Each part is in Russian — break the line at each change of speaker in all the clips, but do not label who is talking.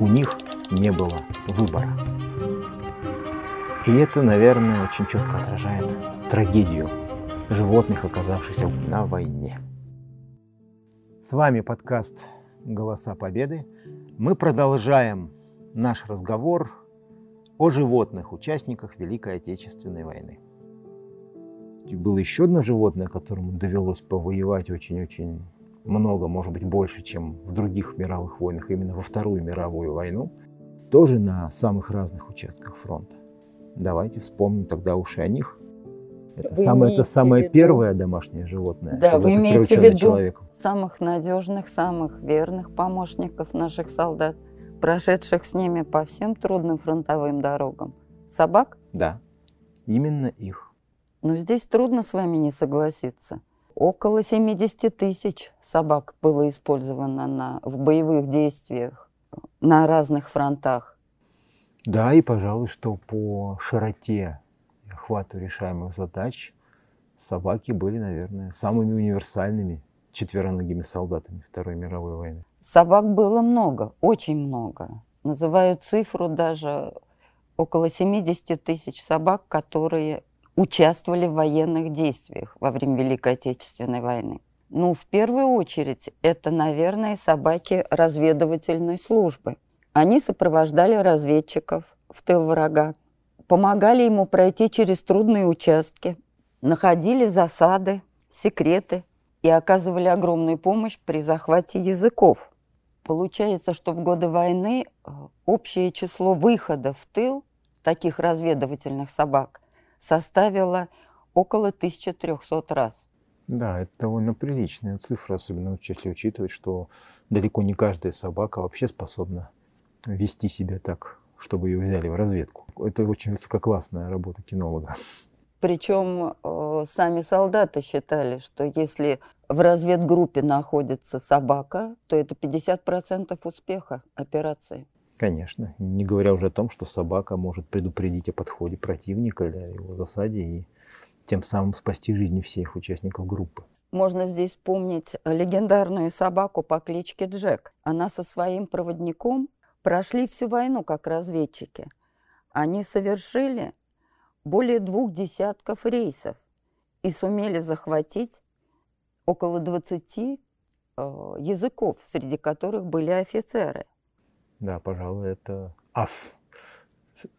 У них не было выбора. И это, наверное, очень четко отражает трагедию животных, оказавшихся на войне. С вами подкаст «Голоса Победы». Мы продолжаем наш разговор о животных, участниках Великой Отечественной войны. И было еще одно животное, которому довелось повоевать очень-очень много, может быть, больше, чем в других мировых войнах, именно во Вторую мировую войну, тоже на самых разных участках фронта. Давайте вспомним тогда уж и о них. Это самое, это самое первое домашнее животное,
да, вы имеете в виду человеком. самых надежных, самых верных помощников наших солдат, прошедших с ними по всем трудным фронтовым дорогам. Собак?
Да, именно их.
Но здесь трудно с вами не согласиться. Около 70 тысяч собак было использовано на, в боевых действиях на разных фронтах.
Да, и, пожалуй, что по широте охвату решаемых задач собаки были, наверное, самыми универсальными четвероногими солдатами Второй мировой войны.
Собак было много, очень много. Называют цифру даже около 70 тысяч собак, которые участвовали в военных действиях во время Великой Отечественной войны. Ну, в первую очередь, это, наверное, собаки разведывательной службы. Они сопровождали разведчиков в тыл врага, помогали ему пройти через трудные участки, находили засады, секреты и оказывали огромную помощь при захвате языков. Получается, что в годы войны э, общее число выходов в тыл таких разведывательных собак составила около 1300 раз.
Да, это довольно приличная цифра, особенно если учитывать, что далеко не каждая собака вообще способна вести себя так, чтобы ее взяли в разведку. Это очень высококлассная работа кинолога.
Причем э, сами солдаты считали, что если в разведгруппе находится собака, то это 50% успеха операции.
Конечно. Не говоря уже о том, что собака может предупредить о подходе противника или о его засаде и тем самым спасти жизни всех участников группы.
Можно здесь вспомнить легендарную собаку по кличке Джек. Она со своим проводником прошли всю войну как разведчики. Они совершили более двух десятков рейсов и сумели захватить около 20 э, языков, среди которых были офицеры.
Да, пожалуй, это ас.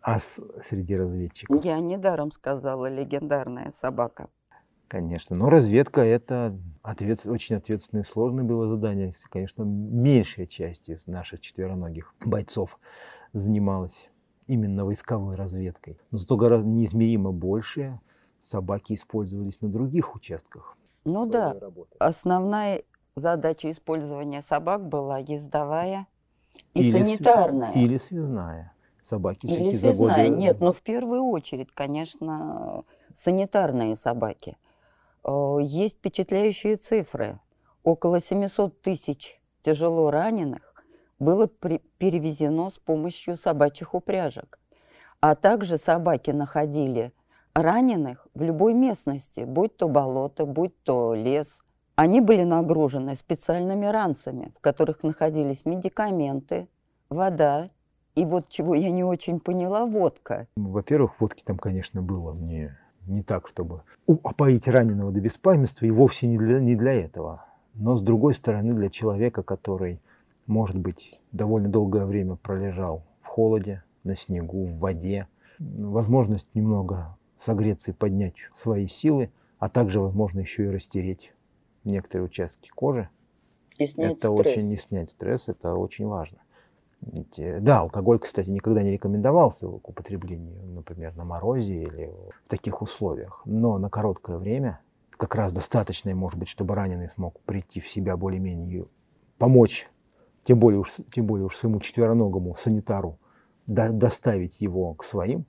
Ас среди разведчиков.
Я недаром сказала легендарная собака.
Конечно. Но разведка это ответ, очень ответственное и сложное было задание. Конечно, меньшая часть из наших четвероногих бойцов занималась именно войсковой разведкой. Но зато гораздо неизмеримо больше собаки использовались на других участках.
Ну да, работы. основная задача использования собак была ездовая и или санитарная.
Св... Или связная. Собаки
или связная. годы... Нет, но в первую очередь, конечно, санитарные собаки. Э, есть впечатляющие цифры. Около 700 тысяч тяжело раненых было перевезено с помощью собачьих упряжек. А также собаки находили раненых в любой местности, будь то болото, будь то лес – они были нагружены специальными ранцами, в которых находились медикаменты, вода и вот чего я не очень поняла, водка.
Во-первых, водки там, конечно, было не, не так, чтобы опоить раненого до беспамятства, и вовсе не для, не для этого. Но, с другой стороны, для человека, который, может быть, довольно долгое время пролежал в холоде, на снегу, в воде, возможность немного согреться и поднять свои силы, а также, возможно, еще и растереть некоторые участки кожи.
И снять
это стресс. очень не снять стресс, это очень важно. Э, да, алкоголь, кстати, никогда не рекомендовался к употреблению, например, на морозе или в таких условиях. Но на короткое время, как раз достаточное, может быть, чтобы раненый смог прийти в себя более-менее, помочь, тем более уж, тем более уж своему четвероногому санитару, до, доставить его к своим,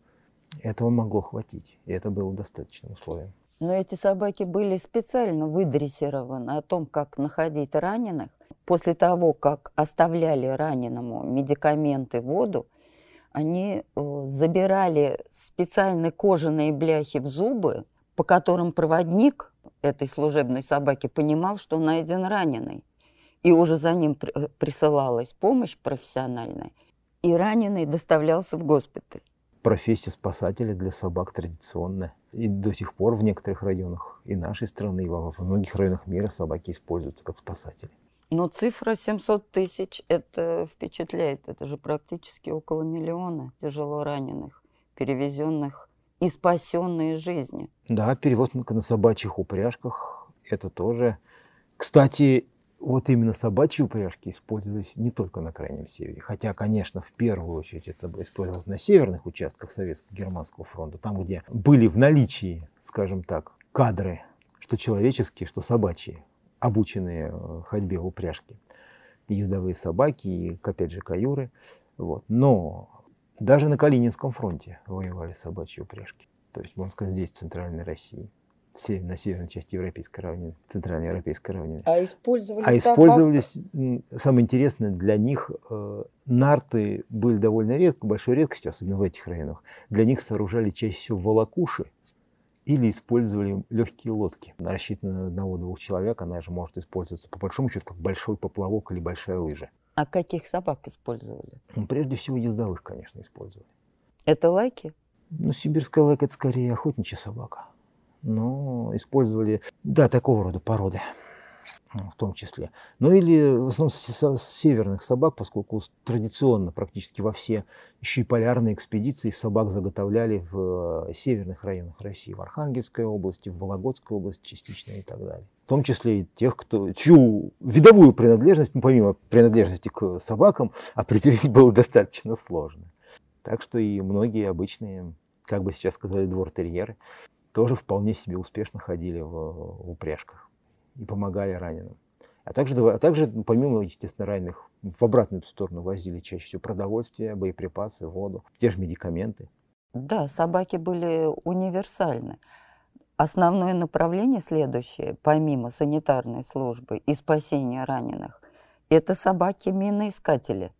этого могло хватить. И это было достаточным условием.
Но эти собаки были специально выдрессированы о том, как находить раненых. После того, как оставляли раненому медикаменты, воду, они э, забирали специальные кожаные бляхи в зубы, по которым проводник этой служебной собаки понимал, что найден раненый. И уже за ним э, присылалась помощь профессиональная. и раненый доставлялся в госпиталь.
Профессия спасателя для собак традиционная. И до сих пор в некоторых районах и нашей страны, и во многих районах мира собаки используются как спасатели.
Но цифра 700 тысяч – это впечатляет. Это же практически около миллиона тяжело раненых, перевезенных и спасенные жизни.
Да, перевозка на собачьих упряжках – это тоже. Кстати, вот именно собачьи упряжки использовались не только на Крайнем Севере. Хотя, конечно, в первую очередь это использовалось на северных участках Советско-Германского фронта, там, где были в наличии, скажем так, кадры, что человеческие, что собачьи, обученные э, ходьбе в упряжке. Ездовые собаки и, опять же, каюры. Вот. Но даже на Калининском фронте воевали собачьи упряжки. То есть, можно сказать, здесь, в Центральной России на северной части Европейской равнины, Центральной Европейской равнины.
А использовались,
а использовались самое интересное, для них э, нарты были довольно редко, большой редкостью, особенно в этих районах. Для них сооружали чаще всего волокуши или использовали легкие лодки. Она рассчитана на одного-двух человек, она же может использоваться по большому счету как большой поплавок или большая лыжа.
А каких собак использовали?
Ну, прежде всего ездовых, конечно, использовали.
Это лайки?
Ну, сибирская лайка – это скорее охотничья собака но использовали, да, такого рода породы в том числе. Ну или в основном северных собак, поскольку традиционно практически во все еще и полярные экспедиции собак заготовляли в э, северных районах России, в Архангельской области, в Вологодской области частично и так далее. В том числе и тех, кто, чью видовую принадлежность, ну, помимо принадлежности к собакам, определить было достаточно сложно. Так что и многие обычные, как бы сейчас сказали, двор-терьеры, тоже вполне себе успешно ходили в, в упряжках и помогали раненым. А также, а также, помимо, естественно, раненых, в обратную сторону возили чаще всего продовольствие, боеприпасы, воду, те же медикаменты.
Да, собаки были универсальны. Основное направление следующее, помимо санитарной службы и спасения раненых, это собаки-миноискатели.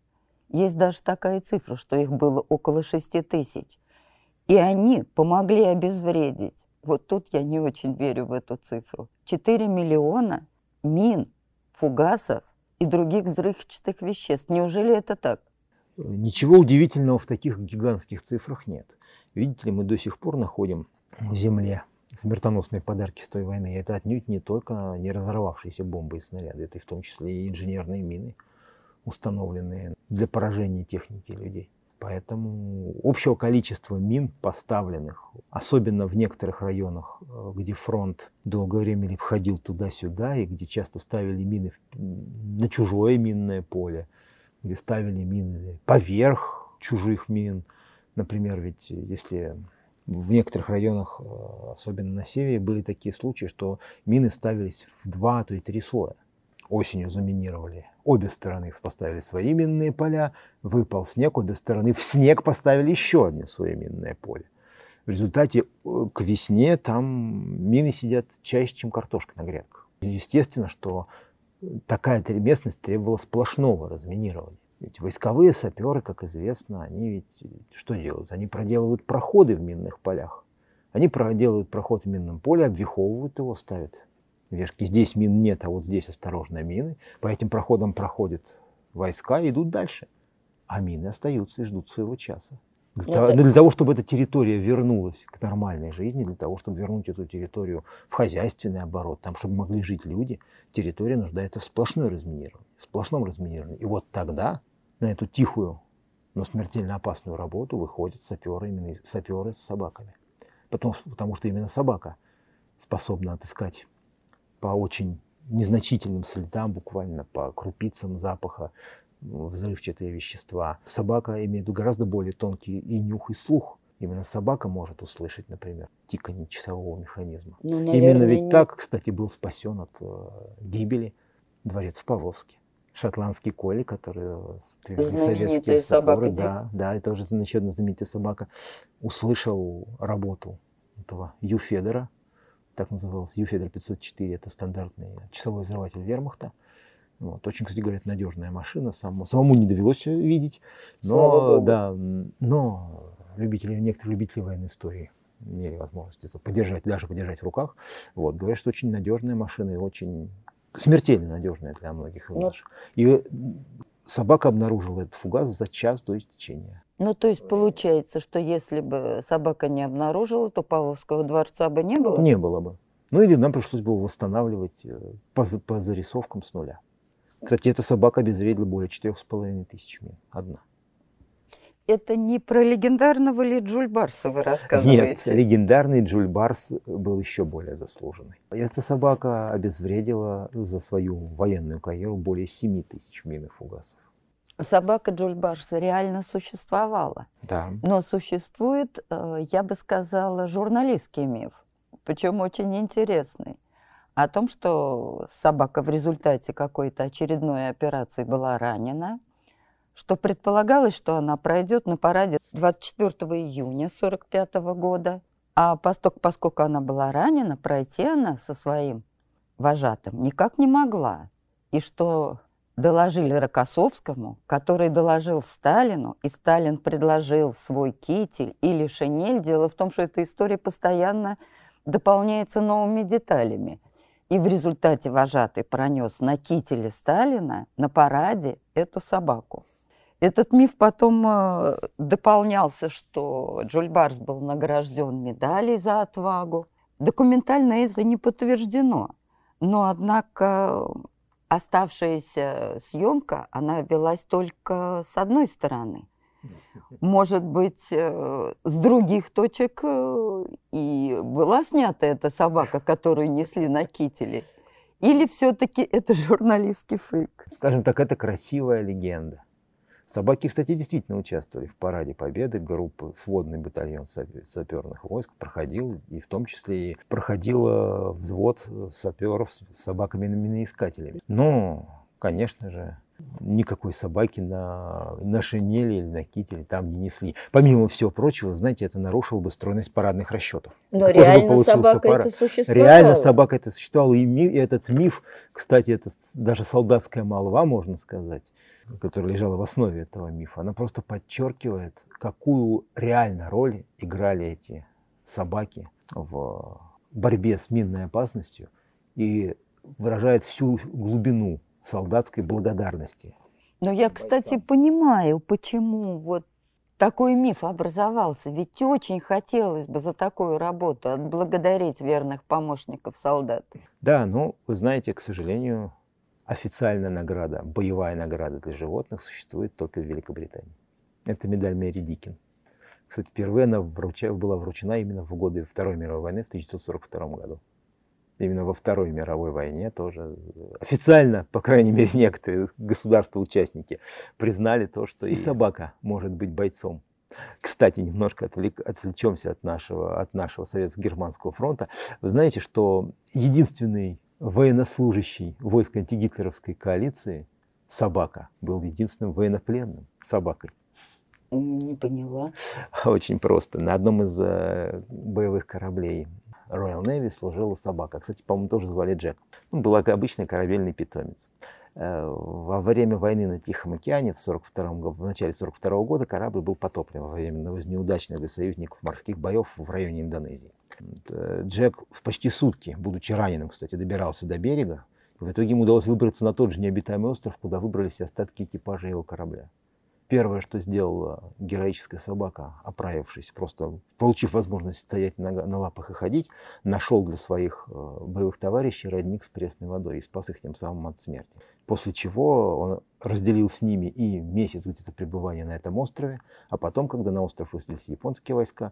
Есть даже такая цифра, что их было около 6 тысяч. И они помогли обезвредить вот тут я не очень верю в эту цифру. 4 миллиона мин, фугасов и других взрывчатых веществ. Неужели это так?
Ничего удивительного в таких гигантских цифрах нет. Видите ли, мы до сих пор находим в земле смертоносные подарки с той войны. Это отнюдь не только не разорвавшиеся бомбы и снаряды, это и в том числе и инженерные мины, установленные для поражения техники людей. Поэтому общего количества мин поставленных, особенно в некоторых районах, э, где фронт долгое время ходил туда-сюда, и где часто ставили мины на чужое минное поле, где ставили мины поверх чужих мин. Например, ведь если в некоторых районах, э, особенно на севере, были такие случаи, что мины ставились в два, а то и три слоя. Осенью заминировали Обе стороны поставили свои минные поля, выпал снег, обе стороны в снег поставили еще одно свое минное поле. В результате э, к весне там мины сидят чаще, чем картошка на грядках. Естественно, что такая местность требовала сплошного разминирования. Ведь войсковые саперы, как известно, они ведь что делают? Они проделывают проходы в минных полях. Они проделывают проход в минном поле, обвиховывают его, ставят вешки. Здесь мин нет, а вот здесь осторожно мины. По этим проходам проходят войска и идут дальше. А мины остаются и ждут своего часа. Для, ну, того, для того, чтобы эта территория вернулась к нормальной жизни, для того, чтобы вернуть эту территорию в хозяйственный оборот, там, чтобы могли жить люди, территория нуждается в сплошной разминировании, в сплошном разминировании. И вот тогда на эту тихую, но смертельно опасную работу выходят саперы, именно саперы с собаками. Потому, потому что именно собака способна отыскать по очень незначительным следам, буквально по крупицам запаха, взрывчатые вещества. Собака имеет гораздо более тонкий и нюх, и слух. Именно собака может услышать, например, тиканье часового механизма. Ну, наверное, Именно ведь нет. так, кстати, был спасен от э, гибели дворец в Павловске. Шотландский коли, который привезли советские собаки. Да, да, это уже еще одна знаменитая собака. Услышал работу этого Ю Федора, так назывался, Юфедер 504, это стандартный часовой взрыватель вермахта. Вот. Очень, кстати, говорят, надежная машина. Сам, самому не довелось видеть. Но, да, но любители, некоторые любители военной истории имели возможность это подержать, даже подержать в руках. Вот. Говорят, что очень надежная машина и очень смертельно надежная для многих из наших. И собака обнаружила этот фугас за час до истечения.
Ну, то есть получается, что если бы собака не обнаружила, то Павловского дворца бы не было?
Не было бы. Ну или нам пришлось бы восстанавливать э, по, по зарисовкам с нуля. Кстати, эта собака обезвредила более четырех с половиной тысяч мин. Одна.
Это не про легендарного ли Джульбарса вы рассказываете?
Нет, легендарный Джульбарс был еще более заслуженный. Эта собака обезвредила за свою военную карьеру более семи тысяч мин и фугасов.
Собака Джульбарса реально существовала.
Да.
Но существует, э, я бы сказала, журналистский миф, причем очень интересный, о том, что собака в результате какой-то очередной операции была ранена, что предполагалось, что она пройдет на параде 24 июня 1945 года, а поскольку, поскольку она была ранена, пройти она со своим вожатым никак не могла. И что доложили Рокоссовскому, который доложил Сталину, и Сталин предложил свой китель или шинель. Дело в том, что эта история постоянно дополняется новыми деталями. И в результате вожатый пронес на кителе Сталина на параде эту собаку. Этот миф потом э, дополнялся, что Джуль Барс был награжден медалей за отвагу. Документально это не подтверждено. Но, однако, оставшаяся съемка, она велась только с одной стороны. Может быть, э, с других точек э, и была снята эта собака, которую несли на кителе? Или все-таки это журналистский фейк?
Скажем так, это красивая легенда. Собаки, кстати, действительно участвовали в параде Победы. Группа, сводный батальон саперных войск проходил, и в том числе и проходил взвод саперов с собаками-миноискателями. Но, конечно же, никакой собаки на, на шинели или на кителе там не несли. Помимо всего прочего, знаете, это нарушило бы стройность парадных расчетов.
Но Какой реально собака пара... это существовала.
Реально собака это существовала. И, ми... и этот миф, кстати, это даже солдатская молва, можно сказать, которая лежала в основе этого мифа, она просто подчеркивает, какую реально роль играли эти собаки в борьбе с минной опасностью и выражает всю глубину солдатской благодарности.
Но я, кстати, понимаю, почему вот такой миф образовался. Ведь очень хотелось бы за такую работу отблагодарить верных помощников солдат.
Да, но вы знаете, к сожалению, официальная награда, боевая награда для животных существует только в Великобритании. Это медаль Мэри Дикин. Кстати, впервые она вруча, была вручена именно в годы Второй мировой войны в 1942 году именно во Второй мировой войне тоже официально, по крайней мере, некоторые государства-участники признали то, что и собака может быть бойцом. Кстати, немножко отвлек, отвлечемся от нашего, от нашего советско-германского фронта. Вы знаете, что единственный военнослужащий войск антигитлеровской коалиции, собака, был единственным военнопленным собакой.
Не поняла.
Очень просто. На одном из э, боевых кораблей Royal Navy служила собака. Кстати, по-моему, тоже звали Джек. Ну, был обычный корабельный питомец. Э, во время войны на Тихом океане в, 42 в начале 1942 года корабль был потоплен во время неудачных для союзников морских боев в районе Индонезии. Э, Джек почти сутки, будучи раненым, кстати, добирался до берега. В итоге ему удалось выбраться на тот же необитаемый остров, куда выбрались остатки экипажа его корабля. Первое, что сделала героическая собака, оправившись, просто получив возможность стоять на, на лапах и ходить, нашел для своих э, боевых товарищей родник с пресной водой и спас их тем самым от смерти. После чего он разделил с ними и месяц где-то пребывания на этом острове, а потом, когда на остров высадились японские войска,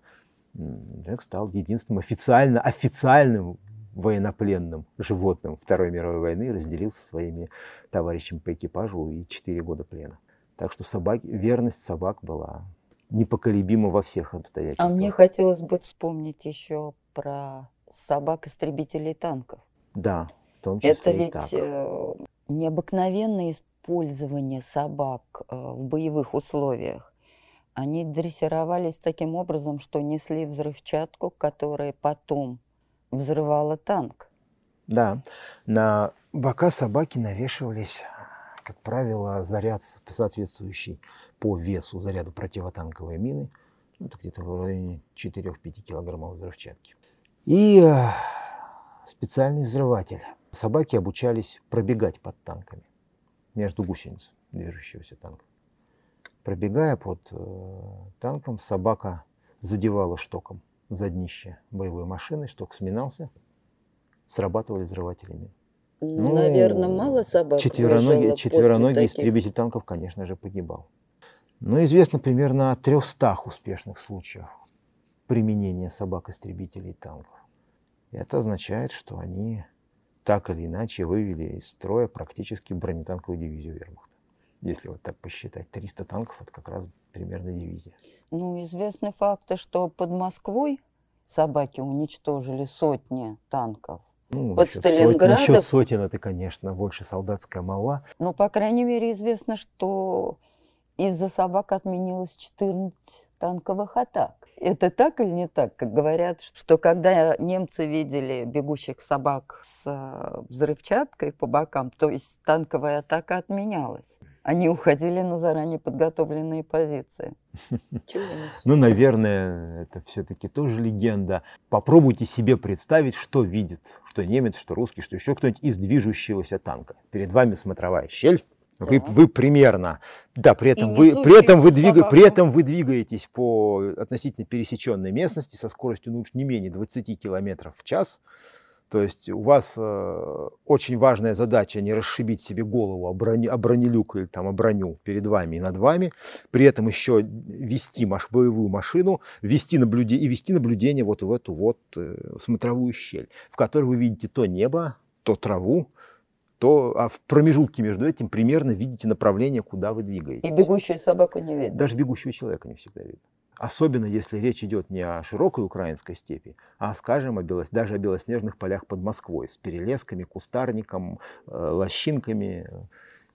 Джек стал единственным официально, официальным военнопленным животным Второй мировой войны, разделил со своими товарищами по экипажу и четыре года плена. Так что собаки, верность собак была непоколебима во всех обстоятельствах.
А мне хотелось бы вспомнить еще про собак-истребителей танков.
Да, в том числе
Это ведь
так.
Э, необыкновенное использование собак э, в боевых условиях. Они дрессировались таким образом, что несли взрывчатку, которая потом взрывала танк.
Да, на бока собаки навешивались как правило, заряд соответствующий по весу заряду противотанковой мины, ну, это где-то в районе 4-5 килограммов взрывчатки. И э, специальный взрыватель. Собаки обучались пробегать под танками между гусениц. движущегося танка. Пробегая под э, танком, собака задевала штоком за днище боевой машины, шток сминался, срабатывали взрыватели мин.
Ну, ну, наверное, мало собак
Четвероногий, четвероногий истребитель танков, конечно же, погибал. Но известно примерно о 300 успешных случаях применения собак-истребителей танков. Это означает, что они так или иначе вывели из строя практически бронетанковую дивизию вермахта. Если вот так посчитать, 300 танков – это как раз примерно дивизия.
Ну, известны факты, что под Москвой собаки уничтожили сотни танков.
Ну, под насчет, Сталинградом... насчет сотен это, конечно, больше солдатская мала.
Ну, по крайней мере, известно, что из-за собак отменилось 14 танковых атак. Это так или не так? Как говорят, что когда немцы видели бегущих собак с э, взрывчаткой по бокам, то есть танковая атака отменялась. Они уходили на заранее подготовленные позиции.
Ну, наверное, это все-таки тоже легенда. Попробуйте себе представить, что видит, что немец, что русский, что еще кто-нибудь из движущегося танка. Перед вами смотровая щель, вы, да. вы примерно, да, при этом вы, при этом вы, двига, при этом вы двигаетесь по относительно пересеченной местности со скоростью ну, не менее 20 км в час. То есть у вас э, очень важная задача не расшибить себе голову о, брони, о бронелюк или там, о броню перед вами и над вами, при этом еще вести маш, боевую машину, вести наблюде, и вести наблюдение вот в эту вот э, смотровую щель, в которой вы видите то небо, то траву, то а в промежутке между этим примерно видите направление, куда вы двигаетесь.
И бегущую собаку не видно.
Даже бегущего человека не всегда видно. Особенно если речь идет не о широкой украинской степи, а, скажем, о белос... даже о белоснежных полях под Москвой с перелесками, кустарником, э, лощинками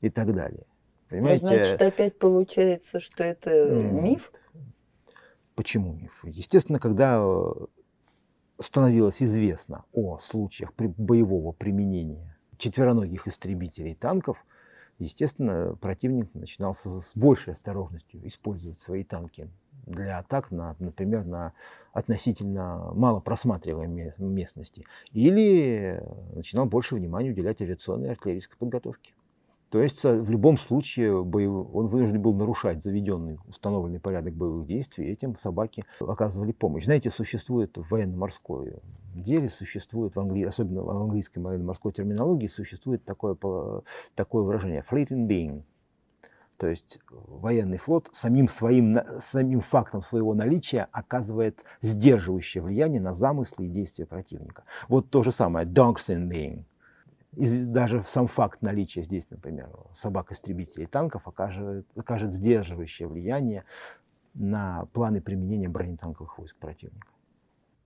и так далее.
Понимаете? Ну, значит, опять получается, что это mm. миф?
Почему миф? Естественно, когда э, становилось известно о случаях боевого применения четвероногих истребителей танков, естественно, противник начинал с большей осторожностью использовать свои танки для атак, на, например, на относительно мало просматриваемой местности. Или начинал больше внимания уделять авиационной и артиллерийской подготовке. То есть в любом случае боев... он вынужден был нарушать заведенный, установленный порядок боевых действий, и этим собаки оказывали помощь. Знаете, существует в военно-морской деле, существует, в англи... особенно в английской военно-морской терминологии, существует такое, такое выражение «fleeting being», то есть военный флот самим, своим, самим фактом своего наличия оказывает сдерживающее влияние на замыслы и действия противника. Вот то же самое «dogs in being», и даже сам факт наличия здесь, например, собак-истребителей танков окажет, окажет сдерживающее влияние на планы применения бронетанковых войск противника.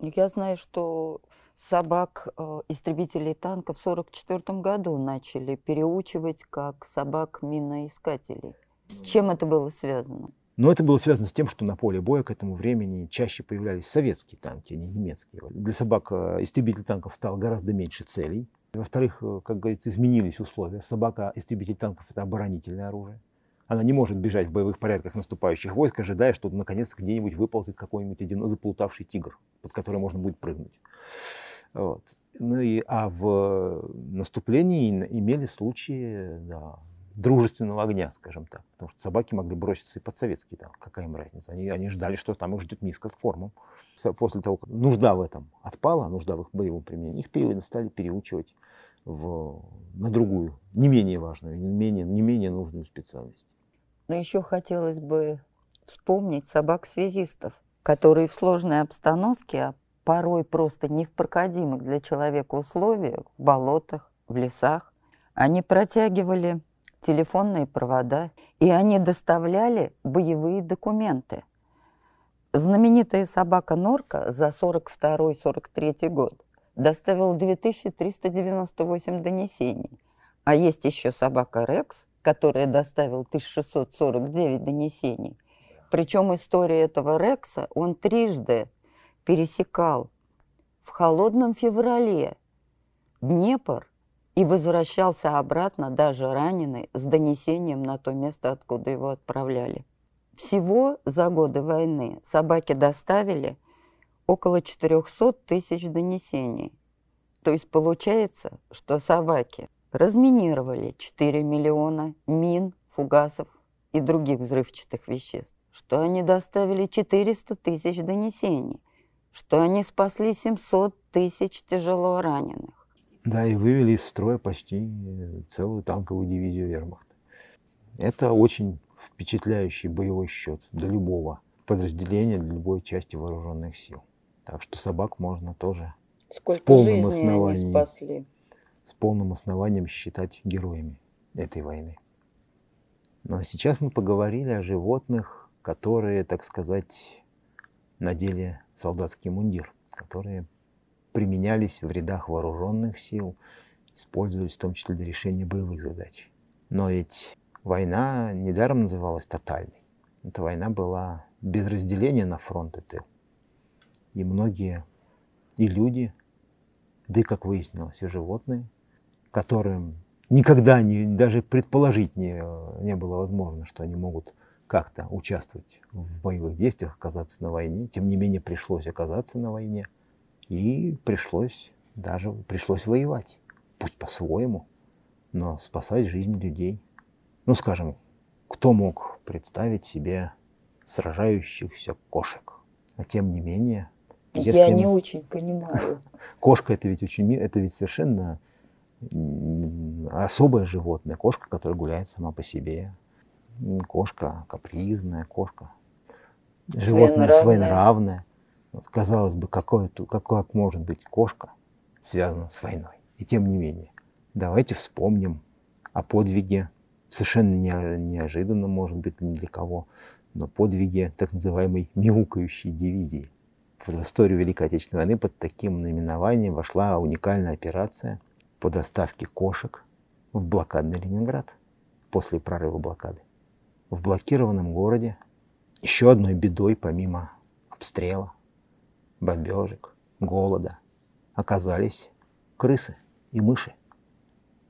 Я знаю, что собак э, истребителей танков в 1944 году начали переучивать как собак миноискателей. С чем это было связано?
Но это было связано с тем, что на поле боя к этому времени чаще появлялись советские танки, а не немецкие. Для собак э, истребителей танков стало гораздо меньше целей. Во-вторых, э, как говорится, изменились условия. Собака-истребитель танков – это оборонительное оружие. Она не может бежать в боевых порядках наступающих войск, ожидая, что наконец где-нибудь выползет какой-нибудь один заплутавший тигр, под который можно будет прыгнуть. Вот. Ну и, а в наступлении имели случаи да, дружественного огня, скажем так. Потому что собаки могли броситься и под советский танк. Какая им разница? Они, они ждали, что там их ждет миска с формом. После того, как нужда в этом отпала, нужда в их боевом применении, их периодно стали переучивать в, на другую, не менее важную, не менее, не менее нужную специальность.
Но еще хотелось бы вспомнить собак-связистов, которые в сложной обстановке, а порой просто не в проходимых для человека условиях, в болотах, в лесах, они протягивали телефонные провода, и они доставляли боевые документы. Знаменитая собака Норка за 42-43 год доставила 2398 донесений. А есть еще собака Рекс, которая доставила 1649 донесений. Причем история этого Рекса, он трижды пересекал в холодном феврале Днепр и возвращался обратно, даже раненый, с донесением на то место, откуда его отправляли. Всего за годы войны собаки доставили около 400 тысяч донесений. То есть получается, что собаки разминировали 4 миллиона мин фугасов и других взрывчатых веществ, что они доставили 400 тысяч донесений, что они спасли 700 тысяч тяжело раненых.
Да, и вывели из строя почти целую танковую дивизию вермахта. Это очень впечатляющий боевой счет для любого подразделения, для любой части вооруженных сил. Так что собак можно тоже
Сколько
с полным основанием,
спасли.
с полным основанием считать героями этой войны. Но сейчас мы поговорили о животных, которые, так сказать, надели солдатский мундир, которые применялись в рядах вооруженных сил, использовались в том числе для решения боевых задач. Но ведь война недаром называлась тотальной. Эта война была без разделения на фронт и тыл. И многие и люди, да и, как выяснилось, и животные, которым никогда не, даже предположить не, не было возможно, что они могут как-то участвовать в боевых действиях, оказаться на войне. Тем не менее, пришлось оказаться на войне. И пришлось даже пришлось воевать. Пусть по-своему, но спасать жизни людей. Ну, скажем, кто мог представить себе сражающихся кошек? А тем не менее,
если... Я не очень понимаю.
Кошка это ведь очень это ведь совершенно особое животное. Кошка, которая гуляет сама по себе. Кошка капризная, кошка. Животное своенравное. своенравное. Вот, казалось бы, какое, какое может быть кошка связана с войной. И тем не менее, давайте вспомним о подвиге, совершенно неожиданно, может быть, ни для кого, но подвиге так называемой мяукающей дивизии. В историю Великой Отечественной войны под таким наименованием вошла уникальная операция по доставке кошек в блокадный Ленинград после прорыва блокады. В блокированном городе еще одной бедой, помимо обстрела, бомбежек, голода, оказались крысы и мыши.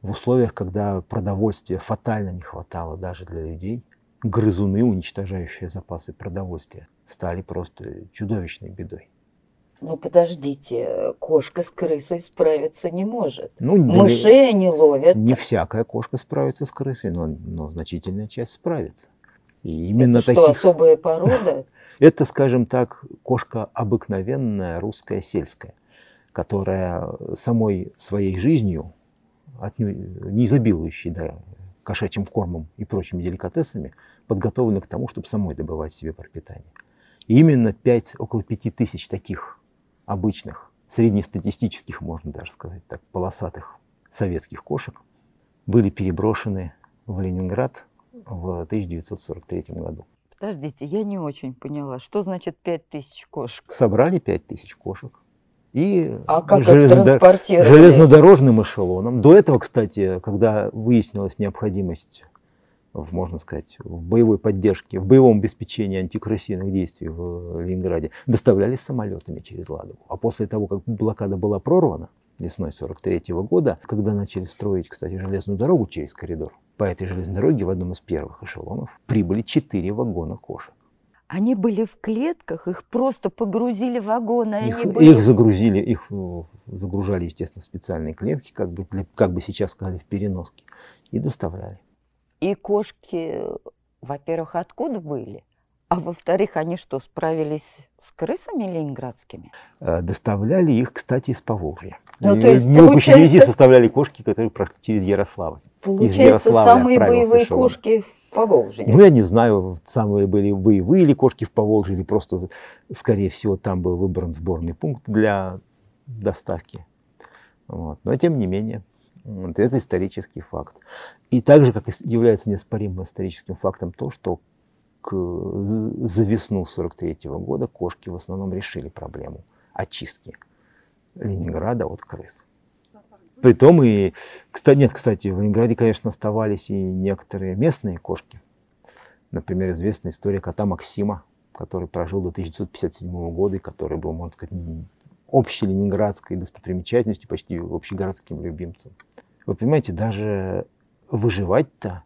В условиях, когда продовольствия фатально не хватало даже для людей, грызуны, уничтожающие запасы продовольствия, стали просто чудовищной бедой.
Ну подождите, кошка с крысой справиться не может. Ну, Мышей они ловят.
Не всякая кошка справится с крысой, но, но значительная часть справится. И именно
Это
таких...
что, особая порода?
Это, скажем так, кошка обыкновенная, русская, сельская, которая самой своей жизнью, не изобилующей да, кошачьим кормом и прочими деликатесами, подготовлена к тому, чтобы самой добывать себе пропитание. И именно 5, около 5 тысяч таких обычных, среднестатистических, можно даже сказать так, полосатых советских кошек были переброшены в Ленинград в 1943 году.
Подождите, я не очень поняла, что значит 5 тысяч кошек?
Собрали 5 тысяч кошек. И
а как железнодор...
железнодорожным эшелоном. До этого, кстати, когда выяснилась необходимость в, можно сказать, в боевой поддержке, в боевом обеспечении антикрысиных действий в Ленинграде, доставлялись самолетами через Ладогу. А после того, как блокада была прорвана весной 43 -го года, когда начали строить, кстати, железную дорогу через коридор, по этой железной дороге в одном из первых эшелонов прибыли четыре вагона кошек.
Они были в клетках, их просто погрузили в вагоны.
Их,
были...
их загрузили, их загружали, естественно, в специальные клетки, как бы, как бы сейчас сказали, в переноске, и доставляли.
И кошки, во-первых, откуда были? А во-вторых, они что, справились с крысами ленинградскими?
Э, доставляли их, кстати, из Поволжья.
Ну, то есть,
получается... вези составляли кошки, которые прошли через Ярославль.
Получается, из Ярославля самые боевые эшелон. кошки в Поволжье.
Ну, я не знаю, самые были боевые или кошки в Поволжье, или просто, скорее всего, там был выбран сборный пункт для доставки. Вот. Но, тем не менее, это исторический факт. И также, как является неоспоримым историческим фактом то, что к, за весну 43 -го года кошки в основном решили проблему очистки Ленинграда от крыс. Притом и, кстати, нет, кстати, в Ленинграде, конечно, оставались и некоторые местные кошки. Например, известная история кота Максима, который прожил до 1957 года и который был, можно сказать, общей ленинградской достопримечательностью, почти общегородским любимцем. Вы понимаете, даже выживать-то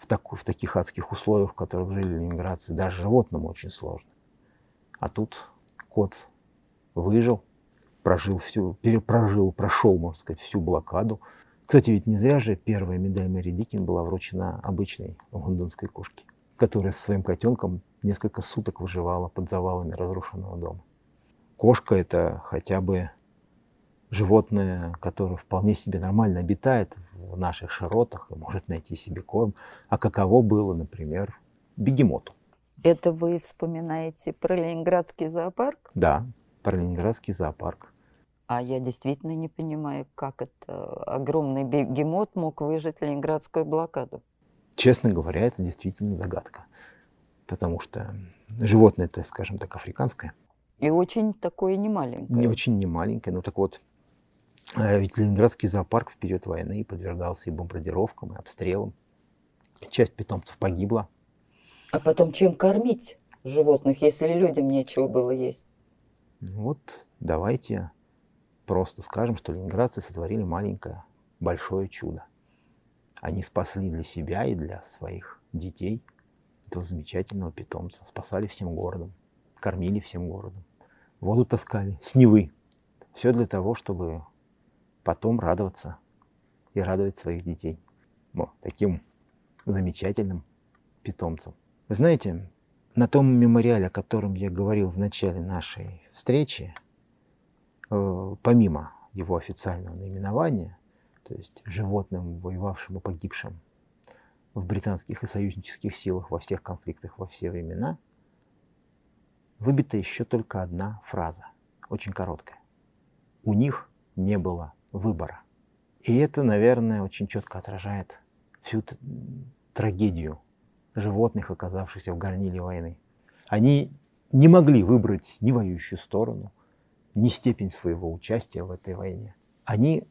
в, так, в таких адских условиях, в которых жили ленинградцы, даже животному очень сложно. А тут кот выжил, прожил всю, перепрожил, прошел, можно сказать, всю блокаду, Кстати, ведь не зря же первая медаль Мэри Дикин была вручена обычной лондонской кошке, которая со своим котенком несколько суток выживала под завалами разрушенного дома. Кошка – это хотя бы животное, которое вполне себе нормально обитает в наших широтах и может найти себе корм. А каково было, например, бегемоту?
Это вы вспоминаете про Ленинградский зоопарк?
Да, про Ленинградский зоопарк.
А я действительно не понимаю, как это огромный бегемот мог выжить Ленинградскую блокаду.
Честно говоря, это действительно загадка. Потому что животное это, скажем так, африканское.
И очень такое немаленькое.
Не очень немаленькое. Ну так вот, ведь Ленинградский зоопарк в период войны подвергался и бомбардировкам, и обстрелам. Часть питомцев погибла.
А потом чем кормить животных, если людям нечего было есть?
Вот давайте просто скажем, что ленинградцы сотворили маленькое, большое чудо. Они спасли для себя и для своих детей этого замечательного питомца, спасали всем городом, кормили всем городом, воду таскали с Невы. Все для того, чтобы потом радоваться и радовать своих детей. Вот, таким замечательным питомцем. Вы знаете, на том мемориале, о котором я говорил в начале нашей встречи, э, помимо его официального наименования, то есть животным, воевавшим и погибшим в британских и союзнических силах во всех конфликтах во все времена, выбита еще только одна фраза, очень короткая. У них не было выбора. И это, наверное, очень четко отражает всю трагедию животных, оказавшихся в горниле войны. Они не могли выбрать ни воюющую сторону, ни степень своего участия в этой войне. Они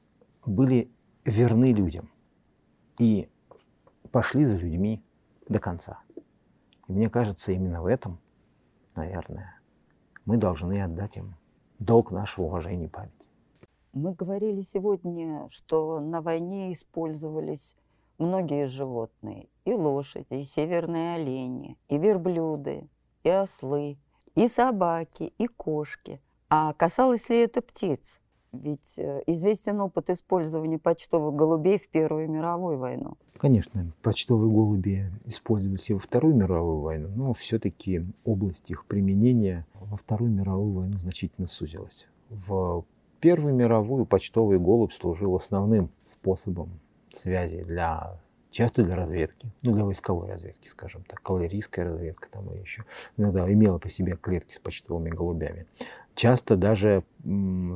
были верны людям и пошли за людьми до конца. И мне кажется, именно в этом, наверное, мы должны отдать им долг нашего уважения и памяти.
Мы говорили сегодня, что на войне использовались многие животные. И лошади, и северные олени, и верблюды, и ослы, и собаки, и кошки. А касалось ли это птиц? Ведь э, известен опыт использования почтовых голубей в Первую мировую войну.
Конечно, почтовые голуби использовались и во Вторую мировую войну, но все-таки область их применения во Вторую мировую войну значительно сузилась. В Первую мировую почтовый голубь служил основным способом связи для часто для разведки, ну, для войсковой разведки, скажем так, кавалерийская разведка там или еще. Иногда имела по себе клетки с почтовыми голубями. Часто даже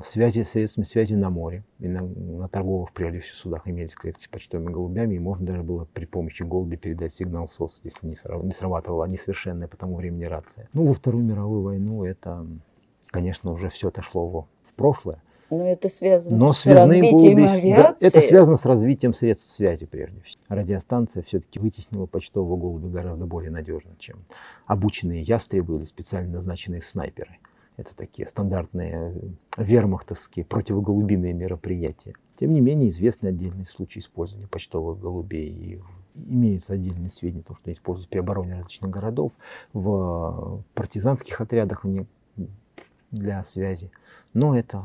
связи, средствами связи на море, и на, на торговых, прежде всего, судах имелись клетки с почтовыми голубями, и можно даже было при помощи голуби передать сигнал СОС, если не, срав, не срабатывала несовершенная по тому времени рация. Ну, во Вторую мировую войну это, конечно, уже все отошло в, в прошлое.
Но это связано
Но
с развитием
авиации. Да, это связано с развитием средств связи, прежде всего. Радиостанция все-таки вытеснила почтового голубя гораздо более надежно, чем обученные ястребы или специально назначенные снайперы. Это такие стандартные э, вермахтовские противоголубиные мероприятия. Тем не менее, известны отдельные случаи использования почтовых голубей. И имеются отдельные сведения о том, что используют при обороне различных городов, в партизанских отрядах для связи. Но это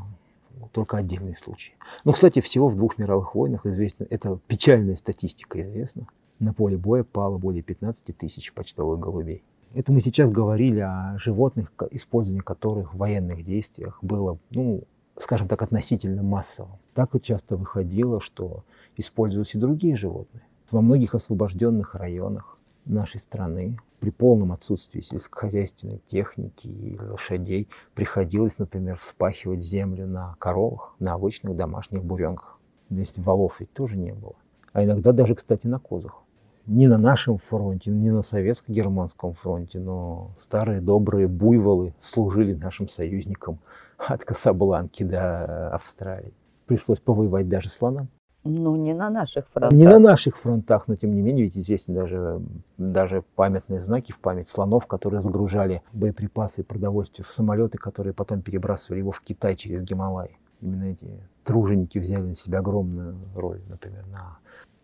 только отдельные случаи. Но, кстати, всего в двух мировых войнах известно, это печальная статистика известна, на поле боя пало более 15 тысяч почтовых голубей. Это мы сейчас говорили о животных, использование которых в военных действиях было, ну, скажем так, относительно массовым. Так вот часто выходило, что использовались и другие животные. Во многих освобожденных районах нашей страны при полном отсутствии сельскохозяйственной техники и лошадей приходилось, например, вспахивать землю на коровах, на обычных домашних буренках. То есть валов ведь тоже не было. А иногда даже, кстати, на козах. Не на нашем фронте, не на советско-германском фронте, но старые добрые буйволы служили нашим союзникам от Касабланки до Австралии. Пришлось повоевать даже слонам.
Ну, не на наших фронтах.
Не на наших фронтах, но тем не менее, ведь известны даже, даже памятные знаки в память слонов, которые загружали боеприпасы и продовольствие в самолеты, которые потом перебрасывали его в Китай через Гималай. Именно эти труженики взяли на себя огромную роль, например, на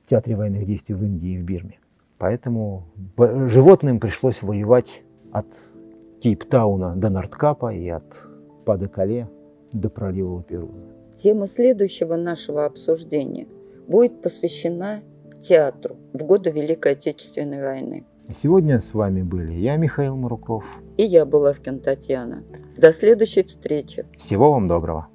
театре военных действий в Индии и в Бирме. Поэтому животным пришлось воевать от Кейптауна до Нордкапа и от Падекале до пролива Лаперуза.
Тема следующего нашего обсуждения будет посвящена театру в годы Великой Отечественной войны.
Сегодня с вами были я, Михаил Муруков.
И я, Булавкин Татьяна. До следующей встречи.
Всего вам доброго.